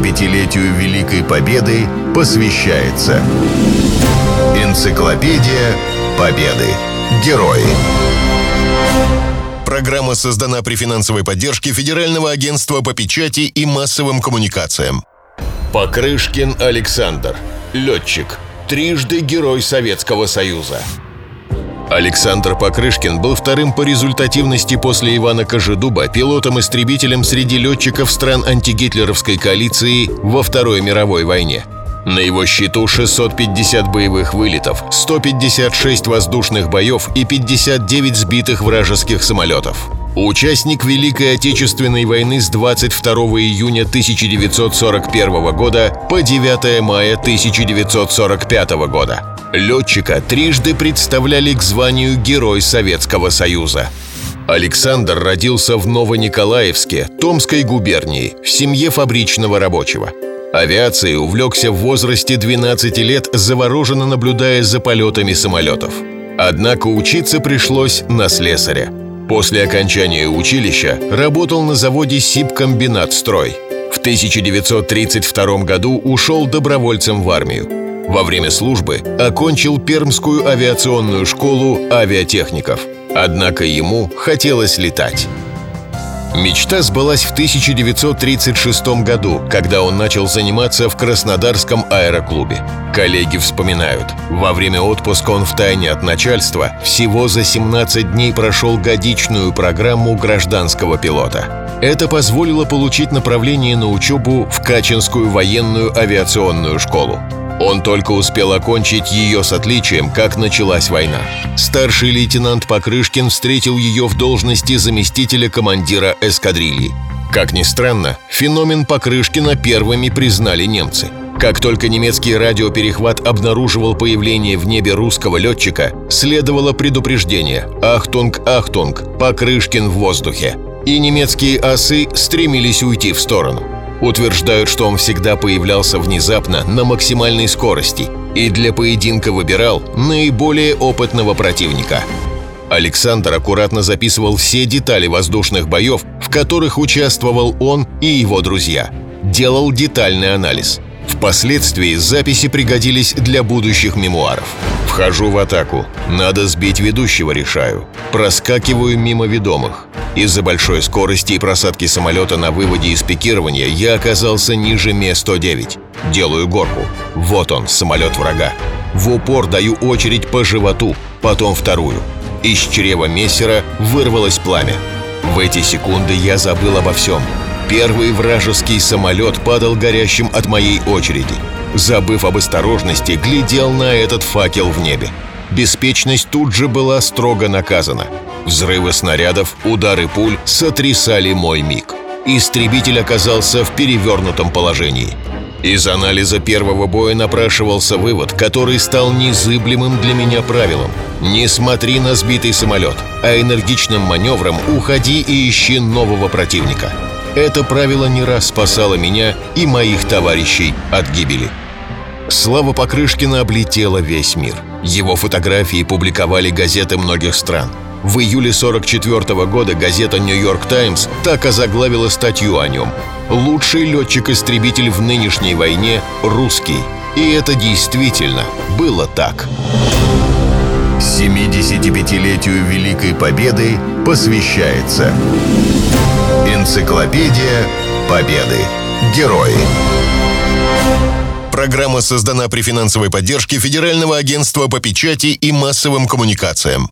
75-летию Великой Победы посвящается Энциклопедия Победы. Герои. Программа создана при финансовой поддержке Федерального агентства по печати и массовым коммуникациям. Покрышкин Александр. Летчик. Трижды Герой Советского Союза. Александр Покрышкин был вторым по результативности после Ивана Кожедуба пилотом-истребителем среди летчиков стран антигитлеровской коалиции во Второй мировой войне. На его счету 650 боевых вылетов, 156 воздушных боев и 59 сбитых вражеских самолетов. Участник Великой Отечественной войны с 22 июня 1941 года по 9 мая 1945 года. Летчика трижды представляли к званию Герой Советского Союза. Александр родился в Новониколаевске, Томской губернии, в семье фабричного рабочего. Авиацией увлекся в возрасте 12 лет, завороженно наблюдая за полетами самолетов. Однако учиться пришлось на слесаря. После окончания училища работал на заводе «Сибкомбинат Строй». В 1932 году ушел добровольцем в армию. Во время службы окончил Пермскую авиационную школу авиатехников. Однако ему хотелось летать. Мечта сбылась в 1936 году, когда он начал заниматься в Краснодарском аэроклубе. Коллеги вспоминают, во время отпуска он втайне от начальства всего за 17 дней прошел годичную программу гражданского пилота. Это позволило получить направление на учебу в Качинскую военную авиационную школу. Он только успел окончить ее с отличием, как началась война. Старший лейтенант Покрышкин встретил ее в должности заместителя командира эскадрильи. Как ни странно, феномен Покрышкина первыми признали немцы. Как только немецкий радиоперехват обнаруживал появление в небе русского летчика, следовало предупреждение «Ахтунг, Ахтунг, Покрышкин в воздухе». И немецкие осы стремились уйти в сторону. Утверждают, что он всегда появлялся внезапно на максимальной скорости и для поединка выбирал наиболее опытного противника. Александр аккуратно записывал все детали воздушных боев, в которых участвовал он и его друзья. Делал детальный анализ – Впоследствии записи пригодились для будущих мемуаров. Вхожу в атаку. Надо сбить ведущего, решаю. Проскакиваю мимо ведомых. Из-за большой скорости и просадки самолета на выводе из пикирования я оказался ниже Ме-109. Делаю горку. Вот он, самолет врага. В упор даю очередь по животу, потом вторую. Из чрева мессера вырвалось пламя. В эти секунды я забыл обо всем. Первый вражеский самолет падал горящим от моей очереди. Забыв об осторожности, глядел на этот факел в небе. Беспечность тут же была строго наказана. Взрывы снарядов, удары пуль сотрясали мой миг. Истребитель оказался в перевернутом положении. Из анализа первого боя напрашивался вывод, который стал незыблемым для меня правилом. Не смотри на сбитый самолет, а энергичным маневром уходи и ищи нового противника. Это правило не раз спасало меня и моих товарищей от гибели. Слава Покрышкина облетела весь мир. Его фотографии публиковали газеты многих стран. В июле 44 года газета «Нью-Йорк Таймс» так озаглавила статью о нем. «Лучший летчик-истребитель в нынешней войне – русский». И это действительно было так. 75-летию Великой Победы посвящается Энциклопедия Победы. Герои. Программа создана при финансовой поддержке Федерального агентства по печати и массовым коммуникациям.